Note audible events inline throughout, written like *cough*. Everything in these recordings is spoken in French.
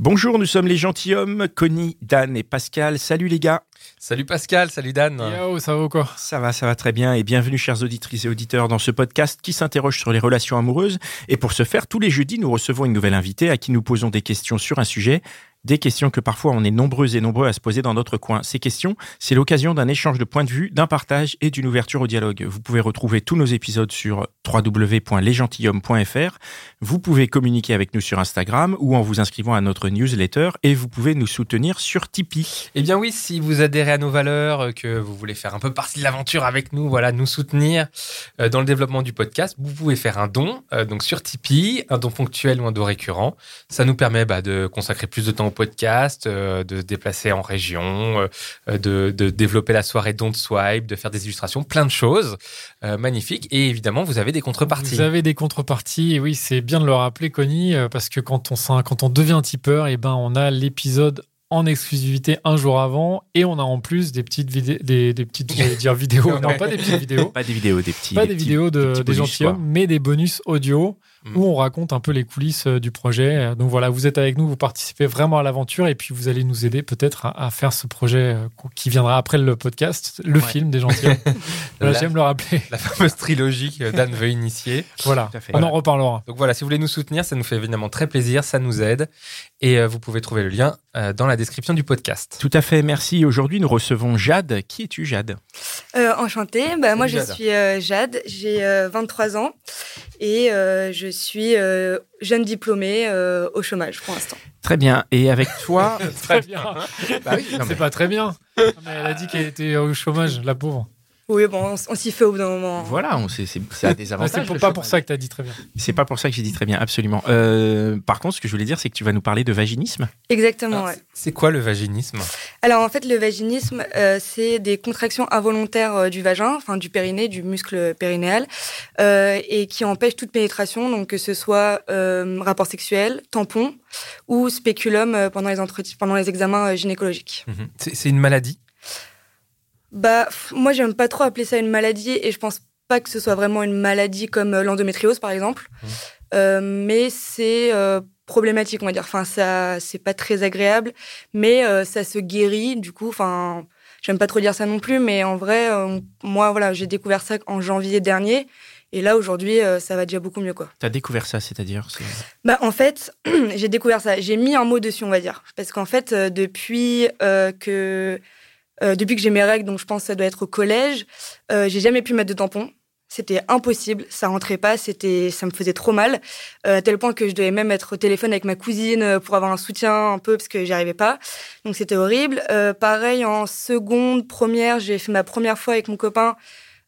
Bonjour, nous sommes les gentilshommes, Connie, Dan et Pascal. Salut les gars. Salut Pascal, salut Dan. Yo, ça va ou quoi? Ça va, ça va très bien et bienvenue chers auditrices et auditeurs dans ce podcast qui s'interroge sur les relations amoureuses. Et pour ce faire, tous les jeudis, nous recevons une nouvelle invitée à qui nous posons des questions sur un sujet. Des questions que parfois on est nombreux et nombreux à se poser dans notre coin. Ces questions, c'est l'occasion d'un échange de points de vue, d'un partage et d'une ouverture au dialogue. Vous pouvez retrouver tous nos épisodes sur www.lesgentilhommes.fr. Vous pouvez communiquer avec nous sur Instagram ou en vous inscrivant à notre newsletter et vous pouvez nous soutenir sur Tipeee. Eh bien oui, si vous adhérez à nos valeurs, euh, que vous voulez faire un peu partie de l'aventure avec nous, voilà, nous soutenir euh, dans le développement du podcast, vous pouvez faire un don, euh, donc sur Tipeee, un don ponctuel ou un don récurrent. Ça nous permet bah, de consacrer plus de temps au podcast, euh, de se déplacer en région, euh, de, de développer la soirée don de swipe, de faire des illustrations, plein de choses euh, magnifiques. Et évidemment, vous avez des contreparties. Vous avez des contreparties, et oui, c'est bien de le rappeler, Connie, parce que quand on, s'in- quand on devient tipeur, et ben, on a l'épisode en exclusivité un jour avant, et on a en plus des petites vidéos, des, des petites, dire vidéos, *laughs* non, pas des petites vidéos, Pas des vidéos, des petits. pas des des petits- vidéos de, des bonus, gentilshommes, mais des bonus audio Mm. où on raconte un peu les coulisses euh, du projet. Euh, Donc voilà, vous êtes avec nous, vous participez vraiment à l'aventure, et puis vous allez nous aider peut-être à, à faire ce projet euh, qui viendra après le podcast, le Ouais. film des gentilshommes. *laughs* voilà, j'aime le rappeler. La fameuse trilogie que Dan veut initier. Voilà, on en reparlera. Donc voilà, si vous voulez nous soutenir, ça nous fait évidemment très plaisir, ça nous aide. Et euh, vous pouvez trouver le lien euh, dans la description du podcast. Tout à fait, merci. Aujourd'hui, nous recevons Jade. Qui es-tu, Jade? Euh, enchantée. Bah, moi, je suis euh, Jade. J'ai euh, 23 ans et euh, je suis euh, jeune diplômée euh, au chômage pour l'instant. Très bien. Et avec toi, *laughs* Très bien. Bah oui, non, mais- C'est pas très bien. *laughs* Mais elle a dit qu'elle était au chômage, la pauvre. Oui, bon, on, s'y fait au bout d'un moment. voilà, on sait, c'est, ça a des *laughs* Mais avantages. c'est pas pour ça que tu as dit très bien. C'est pas pour ça que j'ai dit très bien, absolument. Euh, par contre, ce que je voulais dire, c'est que tu vas nous parler de vaginisme. Exactement, ouais. c'est- quoi le vaginisme? Alors, en fait, le vaginisme, euh, c'est des contractions involontaires euh, du vagin, enfin du périnée, du muscle périnéal, euh, et qui empêchent toute pénétration, donc que ce soit euh, rapport sexuel, tampon ou spéculum euh, pendant les, entretiens, pendant les examens euh, gynécologiques. Mhm. C'est c'est une maladie? Bah, pff, moi, j'aime pas trop appeler ça une maladie et je pense pas que ce soit vraiment une maladie comme euh, l'endométriose, par exemple. Mhm. Euh, mais c'est euh, problématique, on va dire. Enfin, ça, c'est pas très agréable, mais euh, ça se guérit, du coup. Enfin, j'aime pas trop dire ça non plus, mais en vrai, euh, moi, voilà, j'ai découvert ça en janvier dernier. Et là, aujourd'hui, euh, ça va déjà beaucoup mieux, quoi. T'as découvert ça, c'est-à-dire c'est- Bah, en fait, *clears throat* j'ai découvert ça. J'ai mis un mot dessus, on va dire. Parce qu'en fait, euh, depuis euh, que euh, depuis que j'ai mes règles, donc je pense que ça doit être au collège, euh, j'ai jamais pu mettre de tampon. C'était impossible, ça rentrait pas, c'était, ça me faisait trop mal, euh, à tel point que je devais même être au téléphone avec ma cousine euh, pour avoir un soutien un peu parce que j'y arrivais pas. Donc c'était horrible. Euh, pareil en seconde, première, j'ai fait ma première fois avec mon copain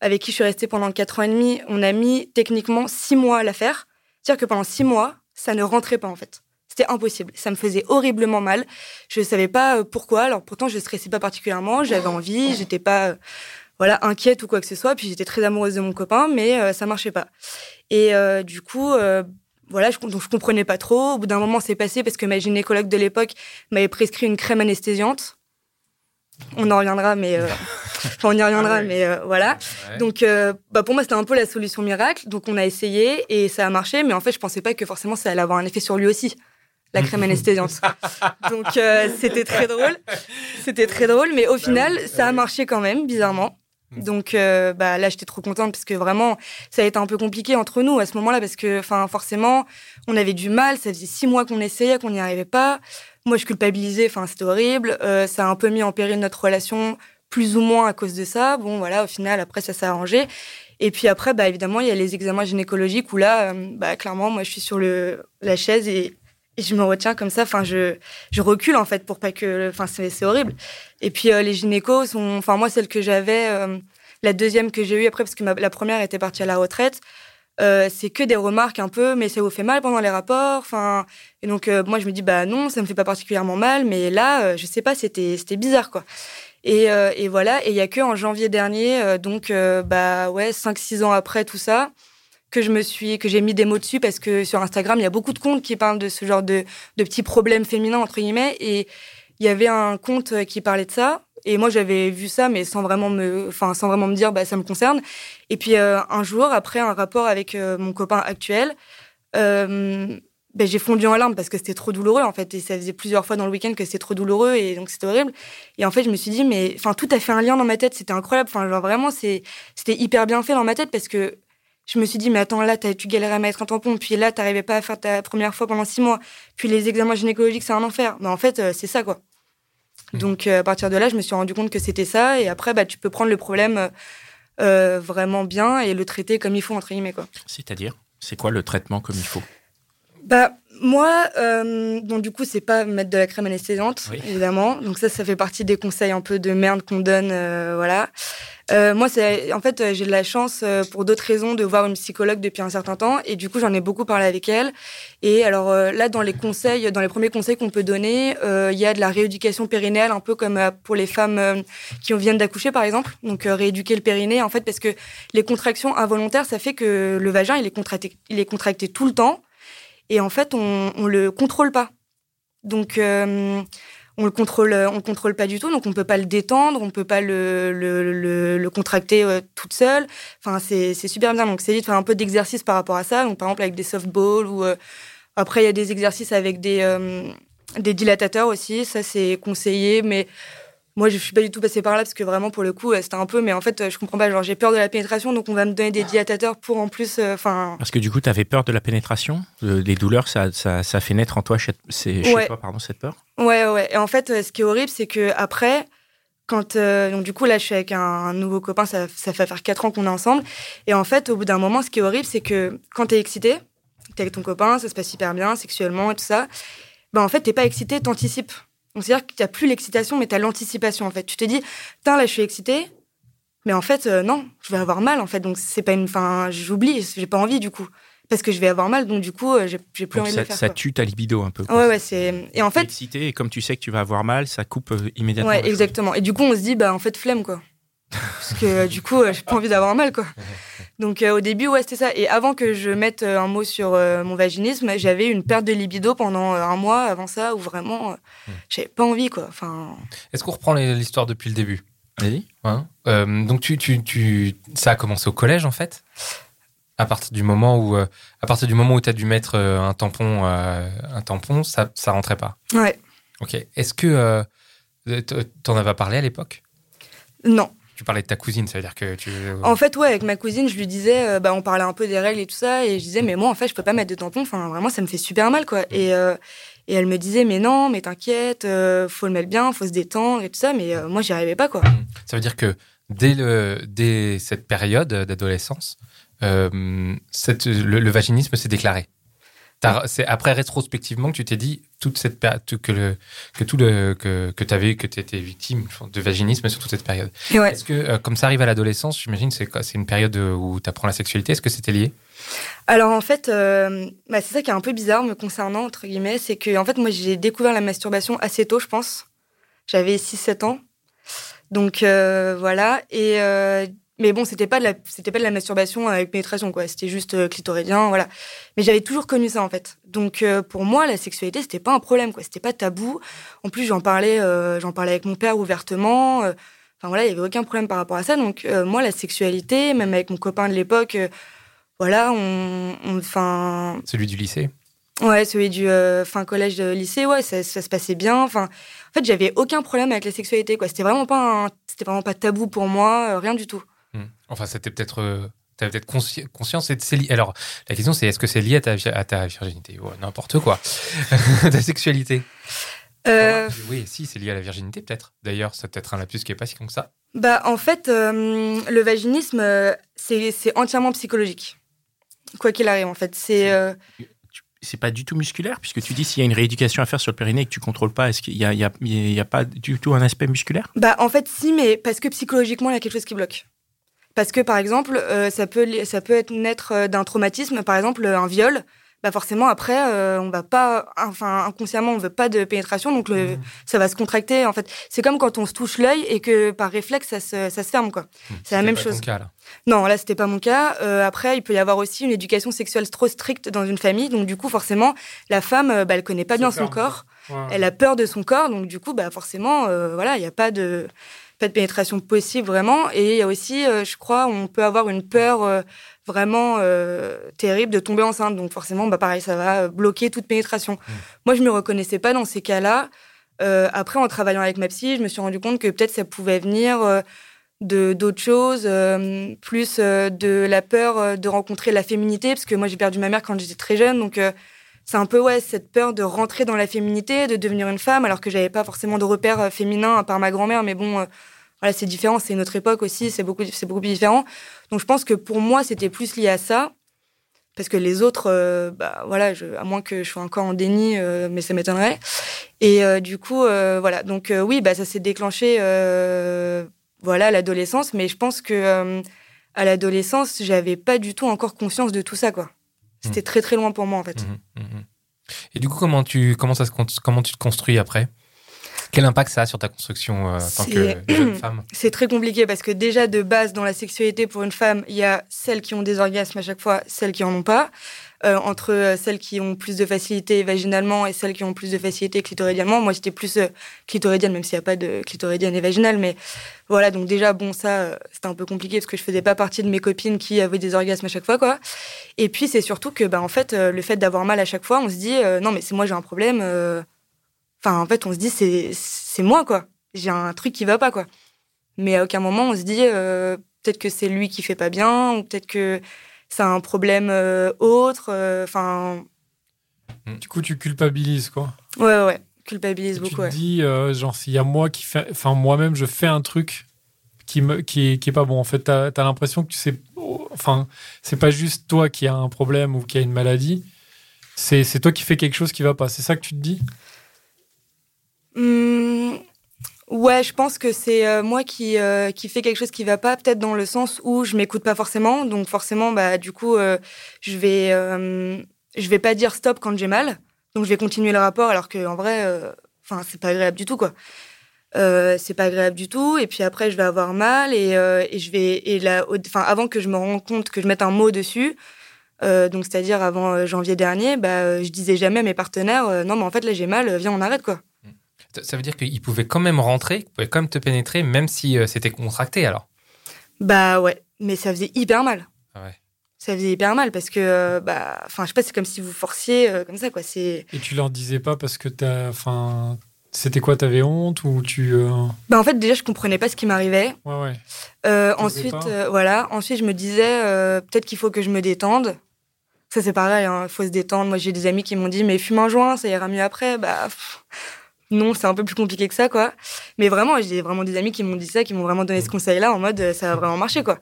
avec qui je suis restée pendant quatre ans et demi. On a mis techniquement six mois à la faire. C'est-à-dire que pendant six mois, ça ne rentrait pas en fait. C'était impossible. Ça me faisait horriblement mal. Je savais pas euh, pourquoi. Alors pourtant, je stressais pas particulièrement. J'avais envie. J'étais pas, euh, voilà, inquiète ou quoi que ce soit. Puis j'étais très amoureuse de mon copain, mais euh, ça marchait pas. Et euh, du coup, euh, voilà, je, donc je comprenais pas trop. Au bout d'un moment, c'est passé parce que ma gynécologue de l'époque m'avait prescrit une crème anesthésiante. On en reviendra, mais euh, *laughs* enfin, on y reviendra, Ah ouais. mais euh, voilà. Ouais. Donc, euh, bah pour moi, c'était un peu la solution miracle. Donc, on a essayé et ça a marché. Mais en fait, je pensais pas que forcément ça allait avoir un effet sur lui aussi, la crème anesthésiante. Donc, euh, c'était très drôle. C'était très drôle. Mais au final, ça a marché quand même, bizarrement. Donc, euh, bah, là, j'étais trop contente parce que vraiment, ça a été un peu compliqué entre nous à ce moment-là parce que, enfin, forcément, on avait du mal. Ça faisait six mois qu'on essayait, qu'on n'y arrivait pas. Moi, je culpabilisais. Enfin, c'était horrible. Euh, ça a un peu mis en péril notre relation plus ou moins à cause de ça. Bon, voilà, au final, après, ça s'est arrangé. Et puis après, bah, évidemment, il y a les examens gynécologiques où là, euh, bah, clairement, moi, je suis sur le, la chaise et, je me retiens comme ça. Enfin, je, je recule, en fait, pour pas que. Enfin, c'est c'est horrible. Et puis, euh, les gynécos sont. Enfin, moi, celle que j'avais, euh, la deuxième que j'ai eue après, parce que ma- la première était partie à la retraite, euh, c'est que des remarques un peu, mais ça vous fait mal pendant les rapports. Enfin, et donc euh, moi je me dis bah non, ça me fait pas particulièrement mal, mais là, euh, je sais pas, c'était c'était bizarre quoi. Et, euh, et voilà, et il y a que en janvier dernier, donc bah ouais, 5-6 ans après tout ça, que je me suis, que j'ai mis des mots dessus parce que sur Instagram il y a beaucoup de comptes qui parlent de ce genre de, de petits problèmes féminins entre guillemets, et il y avait un compte qui parlait de ça. Et moi, j'avais vu ça, mais sans vraiment me, enfin, sans vraiment me dire, bah, ça me concerne. Et puis, euh, un jour, après un rapport avec euh, mon copain actuel, euh, ben, j'ai fondu en larmes parce que c'était trop douloureux, en fait. Et ça faisait plusieurs fois dans le week-end que c'était trop douloureux et donc c'était horrible. Et en fait, je me suis dit, mais, enfin, tout a fait un lien dans ma tête. C'était incroyable. Enfin, genre vraiment, c'est, c'était hyper bien fait dans ma tête parce que je me suis dit, mais attends, là, t'as- tu galérais à mettre un tampon, puis là, t'arrivais pas à faire ta première fois pendant six mois, puis les examens gynécologiques, c'est un enfer. Mais en fait, euh, c'est ça, quoi. Donc, euh, à partir de là, je me suis rendu compte que c'était ça. Et après, bah, tu peux prendre le problème euh, vraiment bien et le traiter comme il faut, entre guillemets, quoi. C'est-à-dire, c'est quoi le traitement comme il faut? Bah, moi, euh, bon, du coup, c'est pas mettre de la crème anesthésiante, Oui. évidemment. Donc ça, ça fait partie des conseils un peu de merde qu'on donne, euh, voilà. Euh, moi, c'est, en fait, euh, j'ai de la chance, euh, pour d'autres raisons, de voir une psychologue depuis un certain temps. Et du coup, j'en ai beaucoup parlé avec elle. Et alors euh, là, dans les conseils, dans les premiers conseils qu'on peut donner, euh, il y a de la rééducation périnéale, un peu comme pour les femmes qui viennent d'accoucher, par exemple. Donc rééduquer le périnée, en fait, parce que les contractions involontaires, ça fait que le vagin, il est contracté, il est contracté tout le temps. Et en fait, on, on le contrôle pas. Donc, euh, on le contrôle, on le contrôle pas du tout. Donc, on peut pas le détendre, on peut pas le, le, le, le contracter euh, toute seule. Enfin, c'est super bien. Donc, c'est de faire un peu d'exercice par rapport à ça. Donc, par exemple, avec des softballs ou euh, après, il y a des exercices avec des, euh, des dilatateurs aussi. Ça, c'est conseillé, mais moi, je suis pas du tout passée par là parce que vraiment, pour le coup, euh, c'était un peu. Mais en fait, euh, je comprends pas. Genre, j'ai peur de la pénétration, donc on va me donner des dilatateurs pour en plus. euh, Enfin, Parce que du coup, tu avais peur de la pénétration, euh, des douleurs, ça, ça, ça fait naître en toi, chez, chez Ouais. toi, pardon, cette peur? Ouais, ouais. Et en fait, ce qui est horrible, c'est que après, quand euh, donc du coup là, je suis avec un, un nouveau copain, ça, ça fait faire quatre ans qu'on est ensemble. Et en fait, au bout d'un moment, ce qui est horrible, c'est que quand t'es excité, t'es avec ton copain, ça se passe hyper bien, sexuellement et tout ça. Ben en fait, t'es pas excité, t'anticipes. Donc c'est à dire que t'as plus l'excitation, mais t'as l'anticipation en fait. Tu te dis, putain là, je suis excité. Mais en fait, euh, non, je vais avoir mal en fait. Donc c'est pas une. Enfin, j'oublie, j'ai pas envie du coup. Parce que je vais avoir mal, donc du coup, euh, j'ai j'ai plus Donc envie de ça, le faire. ça quoi. tue ta libido un peu. quoi. Ouais, ouais, c'est. Et en fait, excité et comme tu sais que tu vas avoir mal, ça coupe euh, immédiatement. Ouais, chose. exactement. Et du coup, on se dit, bah, en fait, flemme, quoi. Parce que du coup, j'ai pas envie d'avoir mal, quoi. *laughs* Donc, euh, au début, ouais, c'était ça. Et avant que je mette euh, un mot sur euh, mon vaginisme, j'avais une perte de libido pendant un mois avant ça, où vraiment, euh, j'avais pas envie, quoi. Enfin, Est-ce qu'on reprend l'histoire depuis le début? Vas-y. Hein? Euh, donc tu, tu, tu, ça a commencé au collège en fait? À partir du moment où, euh, à partir du moment où tu as dû mettre euh, un tampon, euh, un tampon, ça, ça rentrait pas? ouais. Ok. Est-ce que euh, t'en avais parlé à l'époque? Non. Tu parlais de ta cousine, ça veut dire que tu. En fait, ouais, avec ma cousine, je lui disais, euh, bah, on parlait un peu des règles et tout ça, et je disais, mais moi, en fait, je peux pas mettre de tampon, enfin, vraiment, ça me fait super mal, quoi. Et, euh, et elle me disait, mais non, mais t'inquiète, euh, faut le mettre bien, faut se détendre et tout ça, mais euh, moi, j'y arrivais pas, quoi. Ça veut dire que dès, le, dès cette période d'adolescence, le vaginisme s'est déclaré. C'est après rétrospectivement que tu t'es dit toute cette que le que tout le que que t'avais que t'étais victime de vaginisme sur toute cette période. Ouais. Est-ce que euh, comme ça arrive à l'adolescence, j'imagine c'est une période où tu apprends la sexualité. Est-ce que c'était lié? Alors en fait, euh, bah, c'est ça qui est un peu bizarre me concernant, entre guillemets, c'est que en fait, moi j'ai découvert la masturbation assez tôt, je pense. J'avais 6-7 ans. Donc euh, voilà. Et, euh, mais bon, c'était pas, de la, c'était pas de la masturbation avec pénétration, quoi. C'était juste euh, clitoridien, voilà. Mais j'avais toujours connu ça, en fait. Donc euh, pour moi, la sexualité, c'était pas un problème, quoi. C'était pas tabou. En plus, j'en parlais, euh, j'en parlais avec mon père ouvertement. Enfin voilà, il y avait aucun problème par rapport à ça. Donc euh, moi, la sexualité, même avec mon copain de l'époque, voilà, on, enfin, Celui du lycée ouais, celui du fin collège, euh, lycée, ouais, ça, ça se passait bien. Enfin, en fait, j'avais aucun problème avec la sexualité, quoi. C'était vraiment pas, un- c'était vraiment pas tabou pour moi, rien du tout. Hmm. Enfin, c'était peut-être. euh, T'avais peut-être consci- conscience. lié- Alors, la question, c'est est-ce que c'est lié à ta, vi- à ta virginité? Ouais, N'importe quoi. *laughs* ta sexualité? Euh, Oui, si, c'est lié à la virginité, peut-être. D'ailleurs, c'est peut-être un lapsus qui est pas si con que ça. bah, en fait, euh, le vaginisme, euh, c'est, entièrement psychologique. Quoi qu'il arrive, en fait, c'est. euh, C'est pas du tout musculaire, puisque tu dis s'il y a une rééducation à faire sur le périnée et que tu contrôles pas, est-ce qu'il y a, y a pas du tout un aspect musculaire? Bah, en fait, si, mais parce que psychologiquement, il y a quelque chose qui bloque. Parce que, par exemple, euh, ça, peut, ça peut être naître euh, d'un traumatisme, par exemple, euh, un viol. Bah forcément, après, euh, on va pas, enfin, inconsciemment, on veut pas de pénétration, donc le, ça va se contracter. En fait, c'est comme quand on se touche l'œil et que par réflexe, ça se, ça se ferme, quoi. C'est la même pas ton chose. cas, là. Non, là, c'était pas mon cas. Euh, après, il peut y avoir aussi une éducation sexuelle trop stricte dans une famille, donc du coup, forcément, la femme, bah, elle connaît pas bien son corps. Ouais. Elle a peur de son corps, donc du coup, bah forcément, euh, voilà, il n'y a pas de pas de pénétration possible vraiment. Et il y a aussi, euh, je crois, on peut avoir une peur euh, vraiment euh, terrible de tomber enceinte. Donc forcément, bah pareil, ça va euh, bloquer toute pénétration. Moi, je me reconnaissais pas dans ces cas-là. Euh, après, en travaillant avec ma psy, je me suis rendu compte que peut-être ça pouvait venir euh, de d'autres choses, euh, plus euh, de la peur de rencontrer la féminité, parce que moi, j'ai perdu ma mère quand j'étais très jeune, donc euh, c'est un peu ouais cette peur de rentrer dans la féminité, de devenir une femme, alors que j'avais pas forcément de repères euh, féminins à part ma grand-mère, mais bon, euh, voilà, c'est différent, c'est une autre époque aussi, c'est beaucoup, c'est beaucoup plus différent. Donc je pense que pour moi, c'était plus lié à ça, parce que les autres, euh, bah voilà, je, à moins que je sois encore en déni, mais ça m'étonnerait. Et du coup, voilà, donc oui, bah ça s'est déclenché, voilà, l'adolescence, mais je pense que à l'adolescence, j'avais pas du tout encore conscience de tout ça, quoi. C'était très très loin pour moi en fait. Mhm, mhm. Et du coup, comment tu, comment ça se, comment tu te construis après? Quel impact ça a sur ta construction euh, en tant C'est- que jeune *clears throat* femme? C'est très compliqué parce que déjà de base dans la sexualité pour une femme, il y a celles qui ont des orgasmes à chaque fois, celles qui en ont pas. Euh, entre euh, celles qui ont plus de facilité vaginalement et celles qui ont plus de facilité clitoridialement. Moi, j'étais plus euh, clitoridienne, même s'il n'y a pas de clitoridienne et vaginale. Mais voilà, donc déjà, bon, ça, euh, c'était un peu compliqué parce que je faisais pas partie de mes copines qui avaient des orgasmes à chaque fois, quoi. Et puis, c'est surtout que, bah, en fait, le fait d'avoir mal à chaque fois, on se dit, non, mais c'est moi, j'ai un problème. Enfin, en fait, on se dit, c'est c'est moi, quoi. J'ai un truc qui va pas, quoi. Mais à aucun moment, on se dit, euh, peut-être que c'est lui qui fait pas bien, ou peut-être que c'est un problème euh, autre. euh, Enfin, Du coup, tu culpabilises, quoi. ouais, ouais, ouais. Culpabilise Et tu beaucoup, te ouais. dis, euh, genre, s'il y a moi qui fait. Enfin, moi-même, je fais un truc qui, me, qui, qui est pas bon. En fait, t'as as, l'impression que tu sais. Enfin, c'est pas juste toi qui as un problème ou qui a une maladie. C'est c'est toi qui fais quelque chose qui va pas. C'est ça que tu te dis? Hum, ouais, je pense que c'est euh, moi qui, euh, qui fais quelque chose qui va pas, peut-être dans le sens où je m'écoute pas forcément. Donc forcément, bah, du coup, euh, je vais, euh, je vais pas dire stop quand j'ai mal. Donc je vais continuer le rapport alors que en vrai, euh, enfin, c'est pas agréable du tout, quoi. Euh, c'est pas agréable du tout. Et puis après, je vais avoir mal et, et je vais et là, enfin, avant que je me rende compte que je mette un mot dessus. donc c'est-à-dire avant janvier dernier, bah, je disais jamais à mes partenaires, non mais en fait là j'ai mal, viens on arrête quoi. Ça- veut dire qu'il pouvait quand même rentrer, il pouvait quand même te pénétrer, même si euh, c'était contracté alors. Bah ouais, mais ça faisait hyper mal. Ah ouais. Ça faisait hyper mal parce que, euh, bah, enfin, je sais pas, c'est comme si vous forciez euh, comme ça, quoi. C'est, Et tu leur disais pas parce que t'as. Enfin. C'était quoi T'avais honte ou tu. euh, bah, en fait, déjà, je comprenais pas ce qui m'arrivait. Ouais, ouais. Euh, ensuite, euh, voilà. Ensuite, je me disais, euh, peut-être qu'il faut que je me détende. Ça, c'est pareil, il faut se détendre. Moi, j'ai des amis qui m'ont dit, mais fume un joint, ça ira mieux après. Bah, pff, non, c'est un peu plus compliqué que ça, quoi. Mais vraiment, j'ai vraiment des amis qui m'ont dit ça, qui m'ont vraiment donné ce conseil-là, en mode, euh, ça va vraiment marcher, quoi.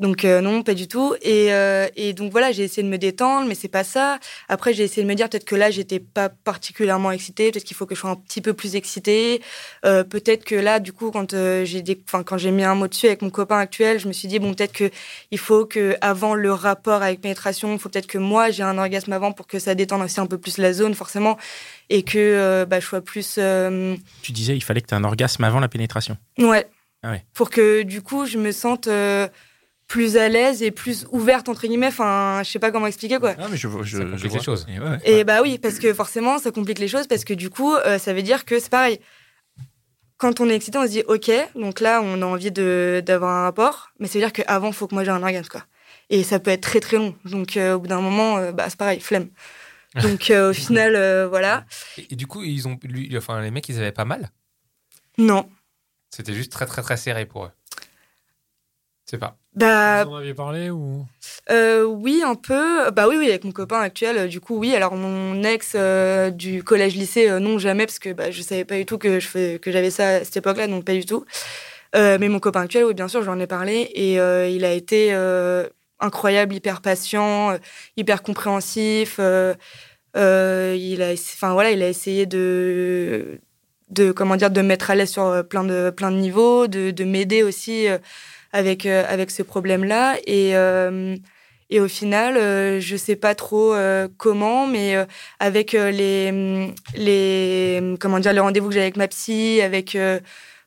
Donc, euh, non, pas du tout. Et, euh, et donc, voilà, j'ai essayé de me détendre, mais c'est pas ça. Après, j'ai essayé de me dire, peut-être que là, j'étais pas particulièrement excitée, peut-être qu'il faut que je sois un petit peu plus excitée. Euh, peut-être que là, du coup, quand j'ai des... enfin, quand j'ai mis un mot dessus avec mon copain actuel, je me suis dit, bon, peut-être que il faut que avant le rapport avec pénétration, il faut peut-être que moi, j'ai un orgasme avant pour que ça détende aussi un peu plus la zone, forcément, et que bah, je sois plus... Tu disais, il fallait que tu aies un orgasme avant la pénétration. Ouais. Ah ouais. Pour que du coup, je me sente plus à l'aise et plus ouverte, entre guillemets. Enfin, je sais pas comment expliquer quoi. Ah, mais je, je, Ça complique les choses. Et ouais. Et bah oui, parce que forcément, ça complique les choses parce que du coup, euh, ça veut dire que c'est pareil. Quand on est excité, on se dit OK, donc là, on a envie de d'avoir un rapport, mais ça veut dire qu'avant, il faut que moi j'ai un orgasme quoi. Et ça peut être très très long. Donc euh, au bout d'un moment, euh, bah c'est pareil, flemme. *laughs* Donc euh, au final, euh, voilà. Et, et du coup, ils ont, lui, enfin, les mecs, ils avaient pas mal? Non. C'était juste très, très, très serré pour eux. C'est pas. Bah Vous en aviez parlé ou? Euh, oui, un peu. Bah oui, oui, avec mon copain actuel, euh, du coup, oui. Alors mon ex euh, du collège-lycée, euh, non, jamais, parce que bah, je savais pas du tout que je fais, que j'avais ça à cette époque-là, donc pas du tout. Euh, mais mon copain actuel, oui, bien sûr, j'en ai parlé, et euh, il a été euh, incroyable, hyper patient, hyper compréhensif. euh, euh, il a, enfin voilà, il a essayé de, de comment dire, de me mettre à l'aise sur plein de plein de niveaux, de, de m'aider aussi. Avec, euh, avec ce problème-là. Et, euh, et au final, euh, je sais pas trop euh, comment, mais euh, avec euh, les, les, comment dire, les rendez-vous que j'ai avec ma psy, avec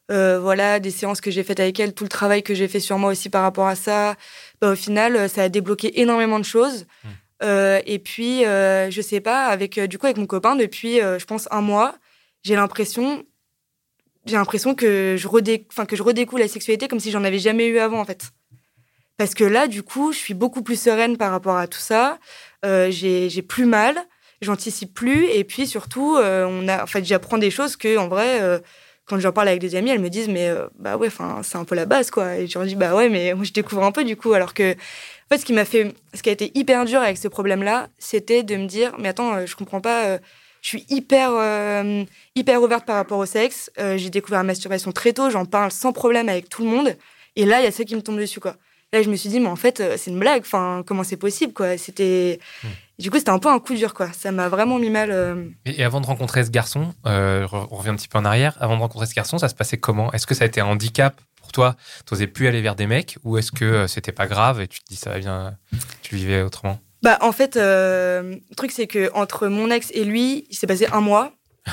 voilà, des séances que j'ai faites avec elle, tout le travail que j'ai fait sur moi aussi par rapport à ça, bah, au final, ça a débloqué énormément de choses. Mmh. Euh, et puis, euh, je sais pas, avec du coup avec mon copain depuis, euh, je pense un mois, j'ai l'impression, j'ai l'impression que je enfin que je redécouvre la sexualité comme si j'en avais jamais eu avant en fait. Parce que là, du coup, je suis beaucoup plus sereine par rapport à tout ça. Euh, j'ai j'ai plus mal, j'anticipe plus, et puis surtout, euh, on a, en fait, j'apprends des choses que en vrai. euh, quand j'en parle avec des amis, elles me disent mais euh, bah ouais, enfin c'est un peu la base quoi. Et je leur dis bah ouais, mais moi je découvre un peu du coup. Alors que en fait, ce qui m'a fait, ce qui a été hyper dur avec ce problème-là, c'était de me dire mais attends, euh, je comprends pas. Je suis hyper euh, hyper ouverte par rapport au sexe. Euh, j'ai découvert la masturbation très tôt, j'en parle sans problème avec tout le monde. Et là, il y a ceux qui me tombent dessus quoi. Là, je me suis dit mais en fait euh, c'est une blague. Enfin comment c'est possible quoi? C'était du coup c'était un peu un coup dur quoi. Ça m'a vraiment mis mal. euh, Et, avant de rencontrer ce garçon, on revient un petit peu en arrière. Avant de rencontrer ce garçon, ça se passait comment? Est-ce que ça a été un handicap pour toi? T'osais plus aller vers des mecs? Ou est-ce que euh, c'était pas grave et tu te dis ça va bien, tu vivais autrement? Bah en fait, euh, le truc c'est que entre mon ex et lui, il s'est passé un mois. *laughs*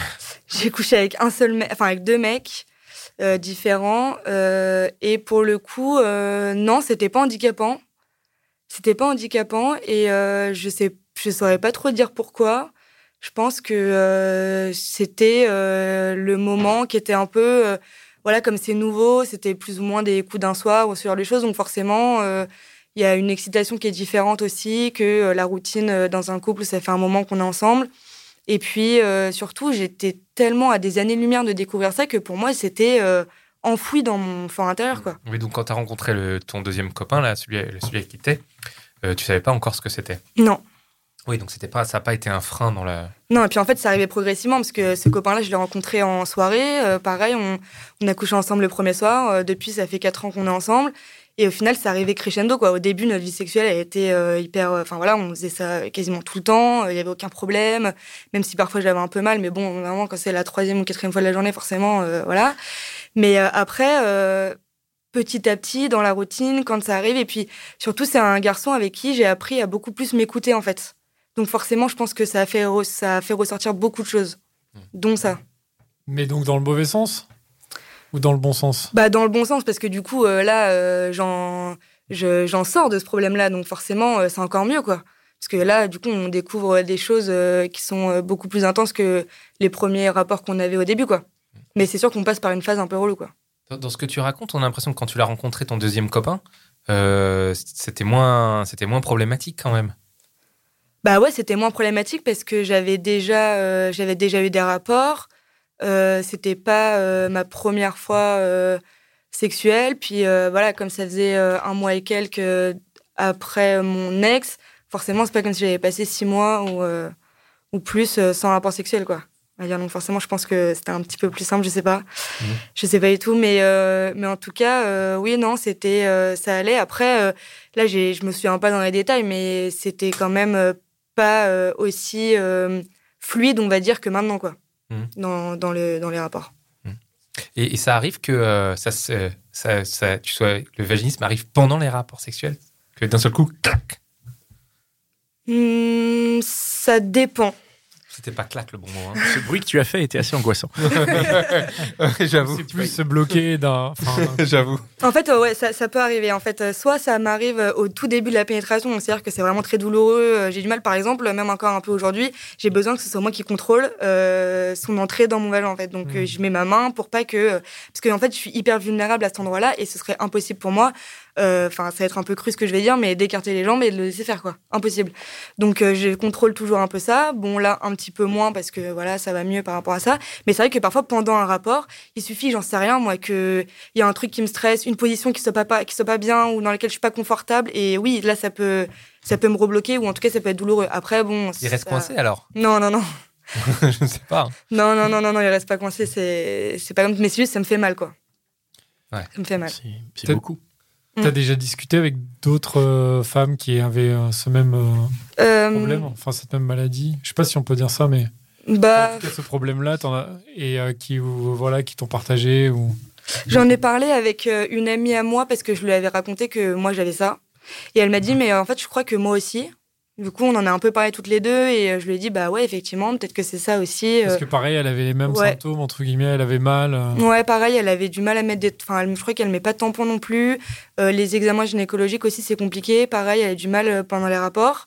J'ai couché avec un seul, mec, enfin avec deux mecs euh, différents, euh, et pour le coup, euh, non, c'était pas handicapant. C'était pas handicapant et euh, je sais, je saurais pas trop dire pourquoi. Je pense que euh, c'était euh, le moment qui était un peu, voilà, comme c'est nouveau, c'était plus ou moins des coups d'un soir ou genre de choses, donc forcément. Il y a une excitation qui est différente aussi que euh, la routine euh, dans un couple, ça fait un moment qu'on est ensemble. Et puis euh, surtout, j'étais tellement à des années-lumière de découvrir ça que pour moi, c'était euh, enfoui dans mon fort intérieur. Quoi. Oui, donc quand t'as rencontré le, ton deuxième copain, là, celui, celui avec qui t'es, euh, tu savais pas encore ce que c'était? Non. Oui, donc c'était pas, ça n'a pas été un frein dans la. Non, et puis en fait, ça arrivait progressivement parce que ce copain-là, je l'ai rencontré en soirée. Pareil, on, on a couché ensemble le premier soir. Depuis, ça fait quatre ans qu'on est ensemble. Et au final, ça arrivait crescendo. Quoi. Au début, notre vie sexuelle, elle était euh, hyper. Enfin voilà, on faisait ça quasiment tout le temps. Il y avait aucun problème. Même si parfois j'avais un peu mal. Mais bon, vraiment, quand c'est la troisième ou quatrième fois de la journée, forcément, euh, voilà. Mais euh, après, euh, petit à petit, dans la routine, quand ça arrive. Et puis surtout, c'est un garçon avec qui j'ai appris à beaucoup plus m'écouter, en fait. Donc forcément, je pense que ça a fait, ça a fait ressortir beaucoup de choses, dont ça. Mais donc dans le mauvais sens? Ou dans le bon sens Bah dans le bon sens, parce que du coup, euh, là, euh, j'en, je- j'en sors de ce problème-là, donc forcément, euh, c'est encore mieux, quoi. Parce que là, du coup, on découvre des choses euh, qui sont euh, beaucoup plus intenses que les premiers rapports qu'on avait au début, quoi. Mais c'est sûr qu'on passe par une phase un peu relou, quoi. Dans, ce que tu racontes, on a l'impression que quand tu l'as rencontré, ton deuxième copain, euh, c'était moins, c'était moins problématique quand même. Bah ouais, c'était moins problématique parce que j'avais déjà, euh, j'avais déjà eu des rapports. Euh, c'était pas euh, ma première fois euh, sexuelle. Puis euh, voilà, comme ça faisait euh, un mois et quelques après mon ex, forcément, c'est pas comme si j'avais passé six mois ou, euh, ou plus euh, sans rapport sexuel, quoi. Donc forcément, je pense que c'était un petit peu plus simple, je sais pas. Je sais pas du tout, mais, euh, mais en tout cas, euh, oui, non, c'était, euh, ça allait. Après, euh, là, j'ai, je me souviens pas dans les détails, mais c'était quand même pas euh, aussi euh, fluide, on va dire, que maintenant, quoi, Mhm. dans, dans, le, dans les rapports. Et, et ça arrive que euh, ça, se- ça, ça- tu sois, le vaginisme arrive pendant les rapports sexuels? Que d'un seul coup, clac Hmm, ça dépend. C'était pas clac le bon mot. hein. Ce bruit que tu as fait était assez angoissant. *laughs* J'avoue. C'est plus se bloquer d'un. enfin, *laughs* J'avoue. En fait, euh, ouais, ça, ça peut arriver. En fait, euh, soit ça m'arrive euh, au tout début de la pénétration, c'est-à-dire que c'est vraiment très douloureux. J'ai du mal, par exemple, même encore un peu aujourd'hui, j'ai besoin que ce soit moi qui contrôle euh, son entrée dans mon vagin, en fait. Donc, euh, Mhm. je mets ma main pour pas que, parce que en fait, je suis hyper vulnérable à cet endroit-là, et ce serait impossible pour moi. Euh, Enfin, ça va être un peu cru ce que je vais dire, mais d'écarter les jambes et de le laisser faire, quoi. Impossible. Donc, euh, je contrôle toujours un peu ça. Bon, là, un petit peu moins parce que voilà, ça va mieux par rapport à ça. Mais c'est vrai que parfois, pendant un rapport, il suffit, j'en sais rien, moi, que il y a un truc qui me stresse, une position qui soit pas, pas qui soit pas bien ou dans laquelle je suis pas confortable. Et oui, là, ça peut, ça peut me rebloquer ou en tout cas, ça peut être douloureux. Après, bon. Il reste ça- coincé alors? Non, non, non, *laughs* Je ne sais pas. non, non, non, non, non, il reste pas coincé. C'est, c'est pas comme, mais c'est juste, ça me fait mal, quoi. Ouais. Ça me fait mal. C'est beaucoup. T'as Mm. déjà discuté avec d'autres euh, femmes qui avaient euh, ce même euh, problème, enfin cette même maladie? Je sais pas si on peut dire ça, mais Bah, en tout cas, ce problème-là, t'en as- et qui voilà, qui t'ont partagé ou J'en ai parlé avec une amie à moi parce que je lui avais raconté que moi j'avais ça. Et elle m'a dit, mais en fait, je crois que moi aussi. Du coup, on en a un peu parlé toutes les deux et euh, je lui ai dit, bah ouais, effectivement, peut-être que c'est ça aussi. Parce que pareil, elle avait les mêmes ouais. symptômes, entre guillemets, elle avait mal. euh. Ouais, pareil, elle avait du mal à mettre des. Enfin, je crois qu'elle met pas de tampon non plus. Euh, les examens gynécologiques aussi, c'est compliqué. Pareil, elle a du mal euh, pendant les rapports.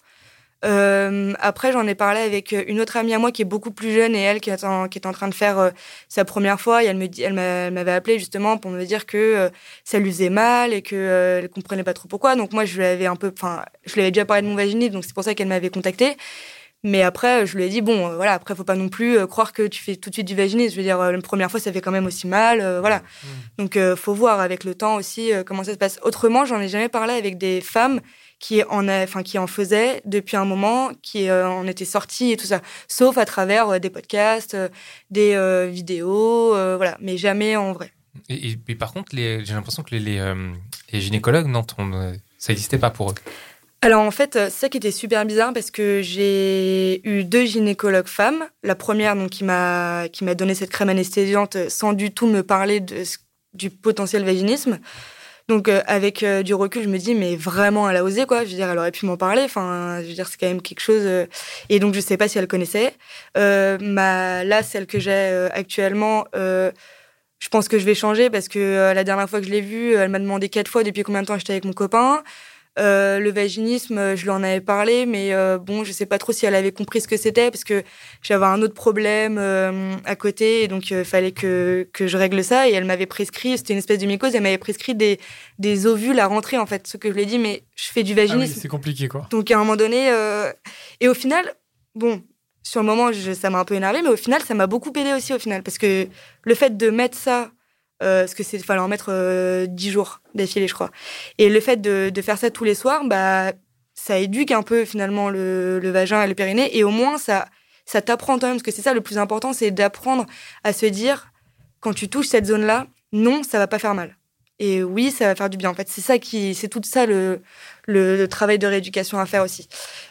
Euh, après, j'en ai parlé avec euh, une autre amie à moi qui est beaucoup plus jeune et elle qui est en, qui est en train de faire euh, sa première fois. Et elle me dit, elle m'a- elle m'avait appelé justement pour me dire que euh, ça lui faisait mal et que elle comprenait pas trop pourquoi. Donc moi, je lui avais un peu, enfin, je lui avais déjà parlé de mon vaginisme, donc c'est pour ça qu'elle m'avait contacté. Mais après, je lui ai dit bon, voilà, après, faut pas non plus croire que tu fais tout de suite du vaginisme. Je veux dire, la première fois, ça fait quand même aussi mal, voilà. Donc, euh, faut voir avec le temps aussi comment ça se passe. Autrement, j'en ai jamais parlé avec des femmes qui en, a- enfin, qui en faisaient depuis un moment, qui euh, en étaient sorties et tout ça, sauf à travers euh, des podcasts, euh, des euh, vidéos, euh, voilà, mais jamais en vrai. Et, et- et par contre, j'ai l'impression que les, les, les gynécologues, non, ça n'existait pas pour eux. Alors en fait, c'est ça qui était super bizarre parce que j'ai eu deux gynécologues femmes. La première, donc, qui m'a qui m'a donné cette crème anesthésiante sans du tout me parler de, du potentiel vaginisme. Donc euh, avec euh, du recul, je me dis mais vraiment elle a osé quoi. Je veux dire, elle aurait pu m'en parler. Enfin, je veux dire c'est quand même quelque chose. euh, Et donc je sais pas si elle connaissait. Euh, ma là celle que j'ai euh, actuellement. euh, je pense que je vais changer parce que la dernière fois que je l'ai vue, elle m'a demandé quatre fois depuis combien de temps j'étais avec mon copain. Euh, le vaginisme, euh, je lui en avais parlé, mais euh, bon, je sais pas trop si elle avait compris ce que c'était parce que j'avais un autre problème euh, à côté et donc il fallait que, que je règle ça et elle m'avait prescrit, c'était une espèce de mycose, elle m'avait prescrit des, des ovules à rentrer en fait. Ce que je lui ai dit, mais je fais du Ah oui, vaginisme. c'est compliqué, quoi. donc à un moment donné, euh, et au final, bon, sur le moment, je- ça m'a un peu énervé, mais au final, ça m'a beaucoup aidé aussi au final parce que le fait de mettre ça euh, parce que c'est fallait en mettre euh, 10 jours d'affilée, je crois. Et le fait de, faire ça tous les soirs, bah ça éduque un peu finalement le, vagin et le périnée, et au moins ça ça t'apprend toi-même, parce que c'est ça le plus important, c'est d'apprendre à se dire quand tu touches cette zone-là, non, ça va pas faire mal. Et oui, ça va faire du bien. En fait, c'est ça qui, c'est tout ça le, le, le travail de rééducation à faire aussi.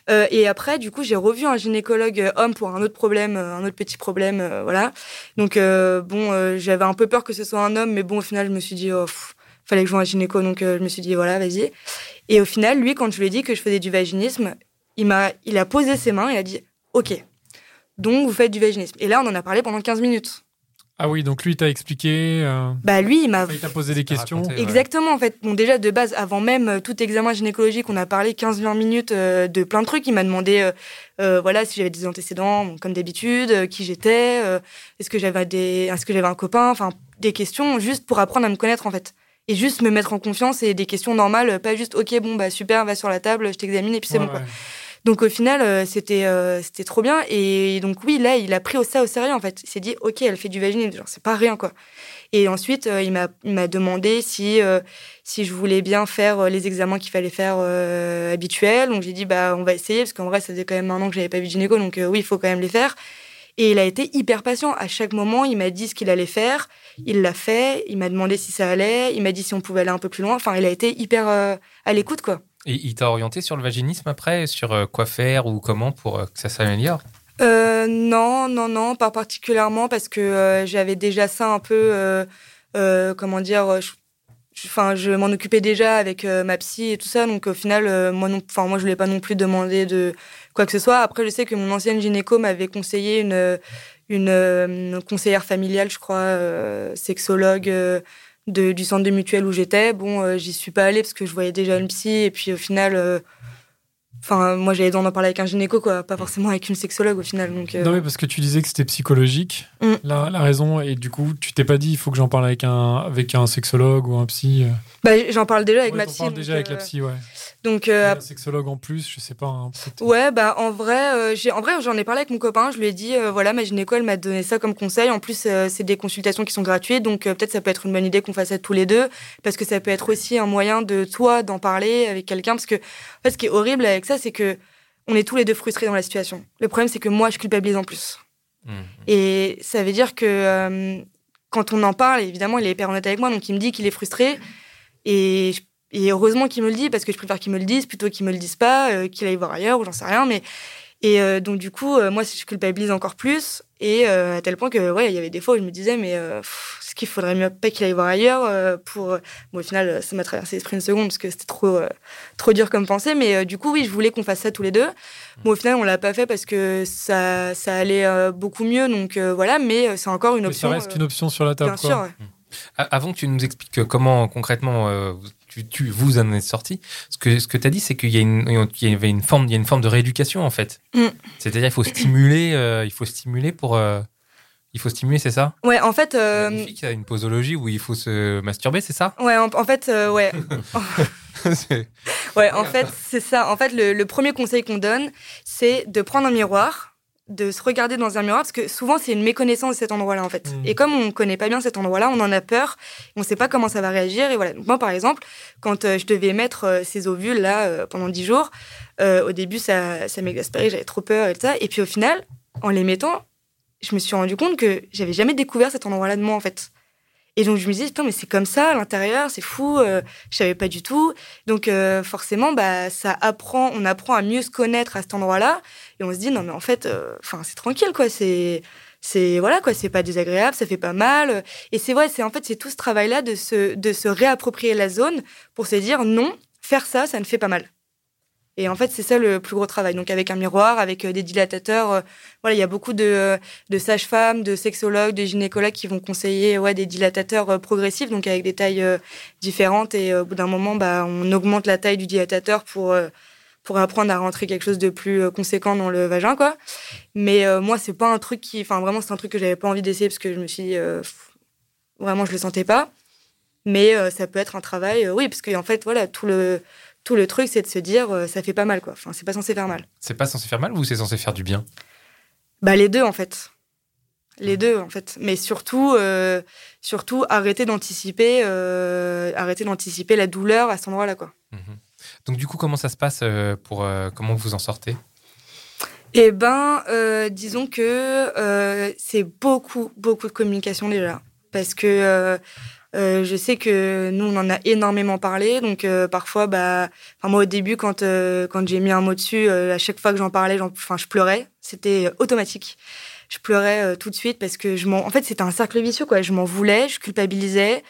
Euh, et après, du coup, j'ai revu un gynécologue euh, homme pour un autre problème, euh, un autre petit problème, euh, voilà. Donc euh, bon, j'avais un peu peur que ce soit un homme, mais bon, au final, je me suis dit, oh, fallait que je voie un gynéco, donc je me suis dit, voilà, vas-y. Et au final, lui, quand je lui ai dit que je faisais du vaginisme, il m'a, il a posé ses mains, il a dit, ok, donc vous faites du vaginisme. Et là, on en a parlé pendant 15 minutes. Ah oui, donc lui t'a expliqué, euh, Bah lui, il m'a il t'a posé des questions. raconté. Ouais. Exactement, en fait. Bon, déjà, de base, avant même euh, tout examen gynécologique, on a parlé 15-20 minutes euh, de plein de trucs. Il m'a demandé, euh, euh, voilà, si j'avais des antécédents, bon, comme d'habitude, euh, qui j'étais, euh, est-ce que j'avais des, est-ce que j'avais un copain, enfin, des questions juste pour apprendre à me connaître, en fait. Et juste me mettre en confiance et des questions normales, pas juste, ok, bon, bah, super, va sur la table, je t'examine et puis c'est Ouais, bon, quoi. ouais. Donc au final, euh, c'était euh, c'était trop bien. Et donc oui, là, il a pris ça au sérieux en fait. Il s'est dit, ok, elle fait du vaginisme, c'est pas rien quoi. Et ensuite, euh, il m'a il m'a demandé si si je voulais bien faire les examens qu'il fallait faire euh, habituels. Donc j'ai dit bah on va essayer parce qu'en vrai, ça faisait quand même un an que j'avais pas vu de gynéco, donc oui, il faut quand même les faire. Et il a été hyper patient. À chaque moment, il m'a dit ce qu'il allait faire. Il l'a fait. Il m'a demandé si ça allait. Il m'a dit si on pouvait aller un peu plus loin. Enfin, il a été hyper à l'écoute, quoi. Et il t'a orienté sur le vaginisme après, sur euh, quoi faire ou comment pour euh, que ça s'améliore? Euh, non, non, non, pas particulièrement parce que j'avais déjà ça un peu, comment dire, je, je- m'en occupais déjà avec ma psy et tout ça, donc au final, moi non, moi je voulais pas non plus demander de quoi que ce soit. Après, je sais que mon ancienne gynéco m'avait conseillé une, une, conseillère familiale, je crois, sexologue. De, du centre de mutuelle où j'étais, bon, euh, j'y suis pas allée parce que je voyais déjà une psy et puis au final, euh, enfin, moi j'avais besoin d'en parler avec un gynéco, quoi, pas forcément avec une sexologue au final. Donc, euh, Non, mais parce que tu disais que c'était psychologique, Mm. la, la raison, et du coup, tu t'es pas dit, il faut que j'en parle avec un, avec un sexologue ou un psy. euh. Bah, j'en parle déjà avec Ouais, ma psy. parles donc, déjà avec la euh, psy, ouais. Donc, euh, un sexologue en plus, je sais pas. hein, ouais, bah, en vrai, j'ai, en vrai, j'en ai parlé avec mon copain. Je lui ai dit, voilà, ma gynéco, elle m'a donné ça comme conseil. En plus, c'est des consultations qui sont gratuites. Donc, peut-être ça peut être une bonne idée qu'on fasse ça tous les deux. Parce que ça peut être aussi un moyen de toi d'en parler avec quelqu'un. Parce que, en fait, ce qui est horrible avec ça, c'est que on est tous les deux frustrés dans la situation. Le problème, c'est que moi, je culpabilise en plus. Mmh. Et ça veut dire que euh, quand on en parle, évidemment, il est hyper honnête avec moi, donc il me dit qu'il est frustré. Et heureusement qu'il me le dit, parce que je préfère qu'il me le dise plutôt qu'il me le dise pas, euh, qu'il aille voir ailleurs ou j'en sais rien. Mais Et euh, donc, du coup, euh, moi, je culpabilise encore plus. Et euh, à tel point que, ouais, il y avait des fois où je me disais, mais euh, est-ce qu'il faudrait mieux pas qu'il aille voir ailleurs euh, pour... Bon, au final, ça m'a traversé l'esprit une seconde parce que c'était trop, euh, trop dur comme pensée. Mais euh, du coup, oui, je voulais qu'on fasse ça tous les deux. Bon, au final, on l'a pas fait parce que ça, ça allait euh, beaucoup mieux. Donc, euh, voilà, mais euh, c'est encore une Mais option. ça reste euh, une option sur la table. Bien quoi. sûr, ouais. Avant que tu nous expliques comment concrètement euh, tu, tu- vous en êtes sorti, ce que, ce que tu as dit, c'est qu'il y, a une- il y avait une forme, il y a une forme de rééducation en fait. Mm. C'est-à-dire il faut stimuler, euh, il faut stimuler pour, euh, il faut stimuler, c'est ça? Ouais, en fait, euh, il y a une posologie où il faut se masturber, c'est ça? Ouais, en, en fait, ouais, *laughs* ouais, en fait, c'est ça. En fait, le, le premier conseil qu'on donne, c'est de prendre un miroir, de se regarder dans un miroir, parce que souvent c'est une méconnaissance de cet endroit-là, en fait. Mm. Et comme on connaît pas bien cet endroit-là, on en a peur, on sait pas comment ça va réagir. Et voilà. Donc moi, par exemple, quand euh, je devais mettre euh, ces ovules là euh, pendant 10 jours, au début, ça, ça m'exaspérait, j'avais trop peur et tout ça. Et puis au final, en les mettant, je me suis rendu compte que j'avais jamais découvert cet endroit-là de moi, en fait. Et donc je me disais, putain, mais c'est comme ça à l'intérieur, c'est fou, euh, je savais pas du tout. Donc euh, forcément, bah, ça apprend, on apprend à mieux se connaître à cet endroit-là. Et on se dit, non, mais en fait, euh, enfin, c'est tranquille, quoi. C'est, c'est, voilà, quoi, c'est pas désagréable, ça fait pas mal. Et c'est vrai, c'est en fait, c'est tout ce travail-là de se, de se réapproprier la zone pour se dire, non, faire ça, ça ne fait pas mal. Et en fait, c'est ça le plus gros travail. Donc, avec un miroir, avec euh, des dilatateurs, euh, voilà, il y a beaucoup de, euh, de sages-femmes, de sexologues, de gynécologues qui vont conseiller ouais, des dilatateurs progressifs, donc avec des tailles différentes. Et au bout d'un moment, bah, on augmente la taille du dilatateur pour, pour apprendre à rentrer quelque chose de plus conséquent dans le vagin, quoi. Mais euh, moi, c'est pas un truc qui, enfin, vraiment, c'est un truc que j'avais pas envie d'essayer parce que je me suis dit, euh, vraiment, je le sentais pas. Mais euh, ça peut être un travail, oui, parce qu'en fait, voilà, tout le, tout le truc, c'est de se dire, euh, ça fait pas mal, quoi. Enfin, c'est pas censé faire mal. C'est pas censé faire mal ou c'est censé faire du bien? Bah les deux en fait. Les deux en fait. Mais surtout, euh, surtout arrêter d'anticiper, euh, arrêter d'anticiper la douleur à cet endroit-là quoi. Mhm. Donc du coup, comment ça se passe pour comment vous en sortez? Eh ben, euh, disons que euh, c'est beaucoup, beaucoup de communication déjà, parce que euh, euh, je sais que nous on en a énormément parlé, donc euh, parfois, bah, moi au début quand euh, quand j'ai mis un mot dessus, euh, à chaque fois que j'en parlais, enfin je pleurais, c'était automatique. Je pleurais euh, tout de suite parce que je m'en, en fait c'était un cercle vicieux quoi. Je m'en voulais, je culpabilisais.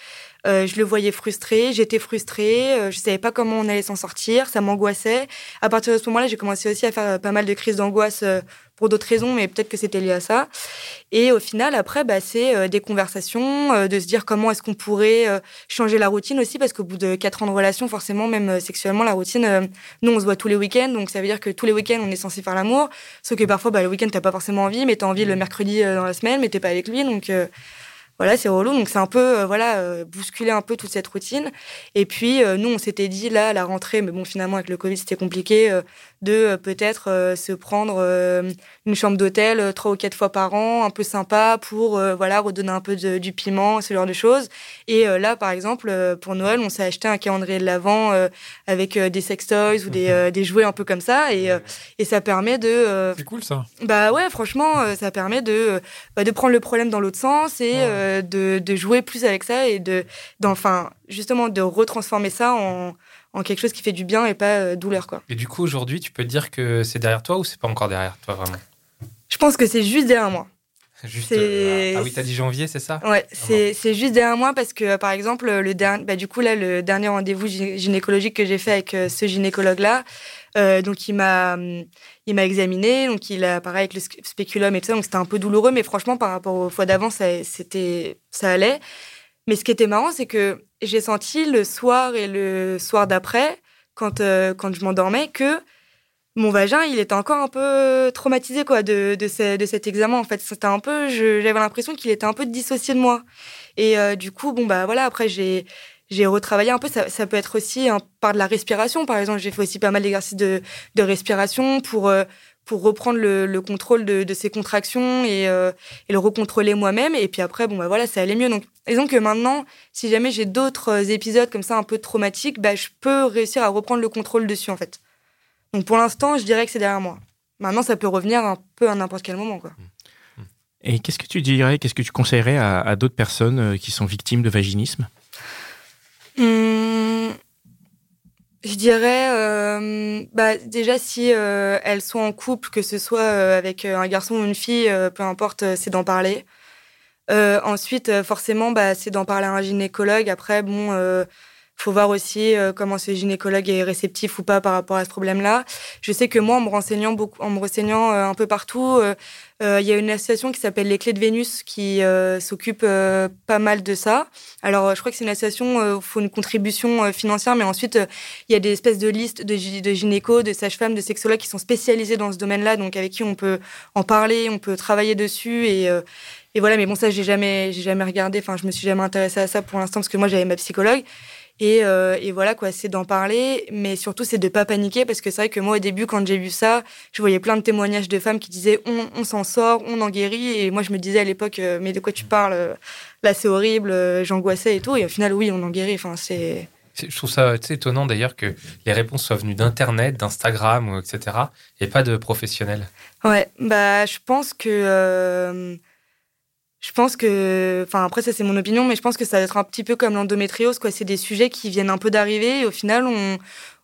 Euh, je le voyais frustré, j'étais frustrée, euh, je savais pas comment on allait s'en sortir, ça m'angoissait. À partir de ce moment-là, j'ai commencé aussi à faire euh, pas mal de crises d'angoisse euh, pour d'autres raisons, mais peut-être que c'était lié à ça. Et au final, après, bah, c'est euh, des conversations, euh, de se dire comment est-ce qu'on pourrait euh, changer la routine aussi, parce qu'au bout de quatre ans de relation, forcément, même sexuellement, la routine, euh, nous, on se voit tous les week-ends, donc ça veut dire que tous les week-ends, on est censé faire l'amour. Sauf que parfois, bah, le week-end, t'as pas forcément envie, mais t'as envie le mercredi euh, dans la semaine, mais t'es pas avec lui, donc. euh, voilà, c'est relou. Donc c'est un peu, euh, voilà, euh, bousculer un peu toute cette routine. Et puis euh, nous, on s'était dit là, à la rentrée, mais bon, finalement avec le Covid, c'était compliqué, euh, de euh, peut-être euh, se prendre euh, une chambre d'hôtel trois ou quatre fois par an, un peu sympa, pour voilà redonner un peu de- du piment, ce genre de choses. Et là, par exemple, pour Noël, on s'est acheté un calendrier de l'avant avec des sextoys ou des, euh, des jouets un peu comme ça, et, et ça permet de C'est cool ça. bah ouais, franchement, ça permet de, bah, de prendre le problème dans l'autre sens et Ouais. de, de jouer plus avec ça et de, d'enfin, justement, de retransformer ça en, en quelque chose qui fait du bien et pas euh, douleur, quoi. Et du coup, aujourd'hui, tu peux te dire que c'est derrière toi ou c'est pas encore derrière toi vraiment? Je pense que c'est juste derrière moi. Juste. Euh, ah oui, t'as dit janvier, c'est ça? Ouais, c'est, c'est juste derrière moi parce que, euh, par exemple, le dernier, bah, du coup, là, le dernier rendez-vous gyné- gynécologique que j'ai fait avec euh, ce gynécologue-là, euh, donc il m'a, il m'a examiné, donc il a pareil avec le spéculum et tout ça, donc c'était un peu douloureux, mais franchement, par rapport aux fois d'avant, ça, c'était, ça allait. Mais ce qui était marrant, c'est que j'ai senti le soir et le soir d'après, quand, euh, quand je m'endormais, que mon vagin, il était encore un peu traumatisé quoi de, de, ce- de cet examen. En fait, c'était un peu, j'avais l'impression qu'il était un peu dissocié de moi. Et euh, du coup, bon bah voilà, après j'ai j'ai retravaillé un peu. Ça, ça peut être aussi hein, par de la respiration, par exemple. J'ai fait aussi pas mal d'exercices de, de respiration pour euh, pour reprendre le, le contrôle de, de ces contractions et, euh, et le recontrôler moi-même. Et puis après, bon bah voilà, ça allait mieux. Donc, disons que maintenant, si jamais j'ai d'autres épisodes comme ça un peu traumatiques, bah je peux réussir à reprendre le contrôle dessus en fait. Donc pour l'instant, je dirais que c'est derrière moi. Maintenant, ça peut revenir un peu à n'importe quel moment, quoi. Et qu'est-ce que tu dirais, qu'est-ce que tu conseillerais à, à d'autres personnes euh, qui sont victimes de vaginisme? Hum, Je dirais, euh, bah, déjà, si euh, elles sont en couple, que ce soit euh, avec un garçon ou une fille, peu importe, c'est d'en parler. Ensuite, forcément, bah, c'est d'en parler à un gynécologue. Après, bon, faut voir aussi euh, comment ce gynécologue est réceptif ou pas par rapport à ce problème-là. Je sais que moi, en me renseignant beaucoup, en me renseignant euh, un peu partout, euh, il y a une association qui s'appelle les Clés de Vénus qui euh, s'occupe euh, pas mal de ça. Alors, je crois que c'est une association où il faut une contribution financière, mais ensuite, il y a des espèces de listes de, de gynécos, de sages-femmes, de sexologues qui sont spécialisés dans ce domaine-là, donc avec qui on peut en parler, on peut travailler dessus et et voilà, mais bon, ça, j'ai jamais, j'ai jamais regardé. Enfin, je me suis jamais intéressée à ça pour l'instant parce que moi, j'avais ma psychologue. Et, euh, et voilà, quoi, c'est d'en parler, mais surtout, c'est de pas paniquer parce que c'est vrai que moi, au début, quand j'ai vu ça, je voyais plein de témoignages de femmes qui disaient on, on s'en sort, on en guérit. Et moi, je me disais à l'époque, euh, mais de quoi tu parles Là, c'est horrible, euh, j'angoissais et tout. Et au final, oui, on en guérit. Enfin, c'est. Je trouve ça étonnant d'ailleurs que les réponses soient venues d'Internet, d'Instagram, ou etc. et pas de professionnels. Ouais, bah, je pense que. euh, je pense que. Enfin, après, ça, c'est mon opinion, mais je pense que ça va être un petit peu comme l'endométriose, quoi. C'est des sujets qui viennent un peu d'arriver au final, on.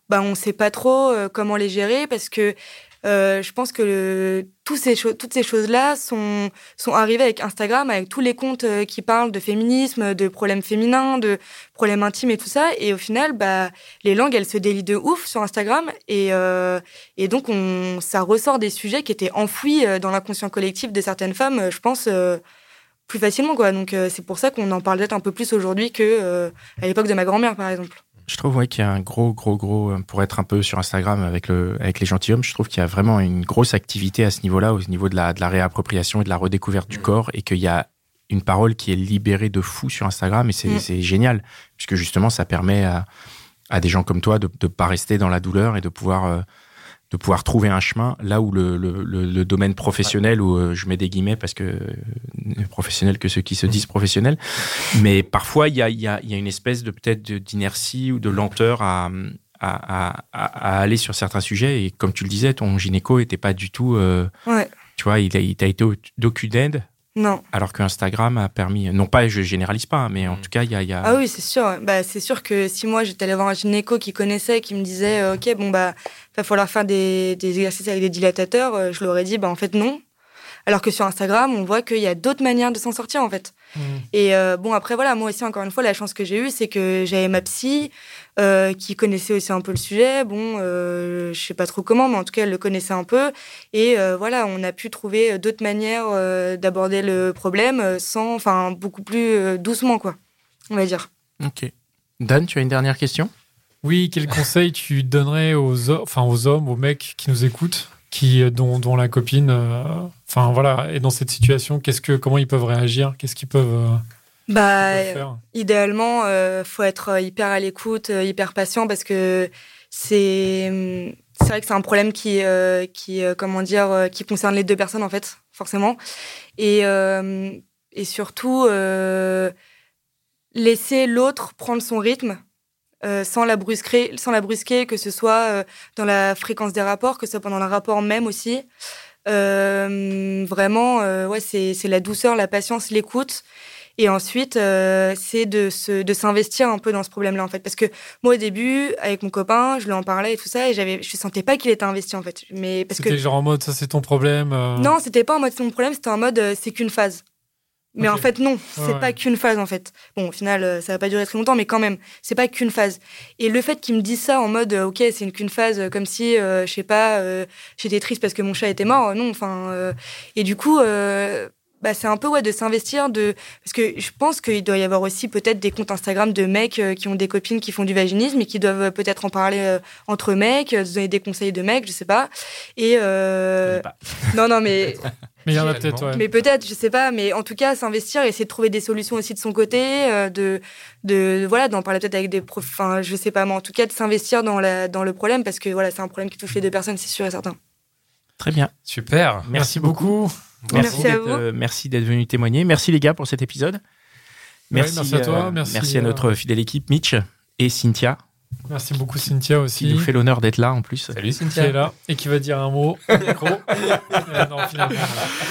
Bah, on sait pas trop euh, comment les gérer parce que. euh, je pense que le- tous ces toutes ces choses-là sont, sont arrivées avec Instagram, avec tous les comptes euh, qui parlent de féminisme, de problèmes féminins, de problèmes intimes et tout ça. Et au final, bah, les langues, elles se délient de ouf sur Instagram. Et, euh, et donc, on, ça ressort des sujets qui étaient enfouis euh, dans l'inconscient collectif de certaines femmes, je pense, euh, plus facilement. Quoi. Donc, euh, c'est pour ça qu'on en parle peut-être un peu plus aujourd'hui que euh, à l'époque de ma grand-mère, par exemple. Je trouve ouais, qu'il y a un gros, gros, gros, euh, pour être un peu sur Instagram avec, le, avec les gentilshommes, je trouve qu'il y a vraiment une grosse activité à ce niveau-là, au niveau de la, de la réappropriation et de la redécouverte du corps, et qu'il y a une parole qui est libérée de fou sur Instagram, et c'est Mm. c'est génial, puisque justement, ça permet à, à des gens comme toi de ne pas rester dans la douleur et de pouvoir, euh, de pouvoir trouver un chemin là où le, le, le, le domaine professionnel, où euh, je mets des guillemets parce que euh, professionnel que ceux qui se disent professionnels, mais parfois il y a, y, a, y a une espèce de peut-être d'inertie ou de lenteur à, à, à, à aller sur certains sujets. Et comme tu le disais, ton gynéco était pas du tout, euh, Ouais, tu vois, il t'a été au- docu d'aide, non. alors que Instagram a permis, non pas, je généralise pas, hein, mais en Mm. tout cas, il y a, il y a- Ah oui, c'est sûr. ouais. Bah, c'est sûr que si moi j'étais allée voir un gynéco qui connaissait, qui me disait, euh, ok, bon bah, va falloir faire des, des exercices avec des dilatateurs, euh, je leur aurais dit, bah en fait non. Alors que sur Instagram, on voit qu'il y a d'autres manières de s'en sortir en fait. Et euh, bon, après, voilà, moi aussi, encore une fois, la chance que j'ai eue, c'est que j'avais ma psy euh, qui connaissait aussi un peu le sujet. Bon, euh, je sais pas trop comment, mais en tout cas, elle le connaissait un peu. Et euh, voilà, on a pu trouver d'autres manières euh, d'aborder le problème sans, enfin, beaucoup plus euh, doucement, quoi, on va dire. Ok. Dan, tu as une dernière question? Oui, quel conseil tu donnerais aux, ho- enfin, aux hommes, aux mecs qui nous écoutent, qui, euh, dont, dont la copine euh, enfin, voilà, est dans cette situation Qu'est-ce que, Comment ils peuvent réagir? Qu'est-ce qu'ils peuvent, euh, Bah, idéalement, euh, faut être hyper à l'écoute, hyper patient parce que c'est hum, c'est vrai que c'est un problème qui euh, qui euh, comment dire qui concerne les deux personnes en fait forcément. Et et surtout laisser l'autre prendre son rythme euh, sans la brusquer sans la brusquer que ce soit euh, dans la fréquence des rapports que ce soit pendant le rapport même aussi Euh, vraiment ouais c'est c'est la douceur la patience l'écoute et ensuite, c'est de, se, de s'investir un peu dans ce problème-là, en fait. Parce que moi, au début, avec mon copain, je lui en parlais et tout ça, et j'avais, je sentais pas qu'il était investi, en fait. Mais parce C'était que. genre en mode, ça c'est ton problème Non, c'était pas en mode c'est mon problème, c'était en mode c'est qu'une phase. Mais en fait, non, c'est ouais. pas qu'une phase, en fait. Bon, au final, euh, ça va pas durer très longtemps, mais quand même, c'est pas qu'une phase. Et le fait qu'il me dise ça en mode, euh, ok, c'est une qu'une phase, euh, comme si, euh, je sais pas, euh, j'étais triste parce que mon chat était mort, non, enfin. euh, et du coup, euh, bah, c'est un peu ouais, de s'investir, de... parce que je pense qu'il doit y avoir aussi peut-être des comptes Instagram de mecs euh, qui ont des copines qui font du vaginisme et qui doivent peut-être en parler euh, entre mecs, se donner des conseils de mecs, je sais pas. Et. euh, Non, non, mais. *laughs* Mais il y en a peut-être, ouais. Mais peut-être, je sais pas, mais en tout cas, s'investir et essayer de trouver des solutions aussi de son côté, euh, de, de, voilà, d'en parler peut-être avec des profs, enfin, je sais pas, mais en tout cas, de s'investir dans la, dans le problème parce que voilà, c'est un problème qui touche les deux personnes, c'est sûr et certain. Très bien. Super. Merci beaucoup. Merci à d'être, vous. euh, merci d'être venu témoigner. Merci les gars pour cet épisode. Ouais, merci à toi, euh, merci, merci à notre fidèle équipe, Mitch et Cynthia. Merci beaucoup Cynthia aussi. Qui nous fait l'honneur d'être là en plus. Salut qui Cynthia. est là et qui va dire un mot au micro. *laughs* Euh, non, finalement,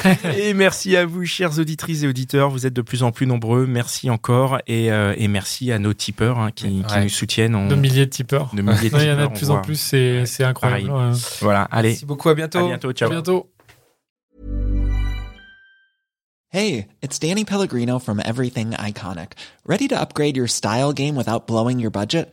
non. Et merci à vous, chères auditrices et auditeurs. Vous êtes de plus en plus nombreux. Merci encore. Et, euh, et merci à nos tipeurs hein, qui, nous soutiennent. On- De milliers de tipeurs. de milliers de Il y en a de plus en plus, c'est incroyable. Ouais. Voilà, allez. Merci beaucoup, à bientôt. À bientôt. À Ciao. bientôt. Hey, it's Danny Pellegrino from Everything Iconic. Ready to upgrade your style game without blowing your budget?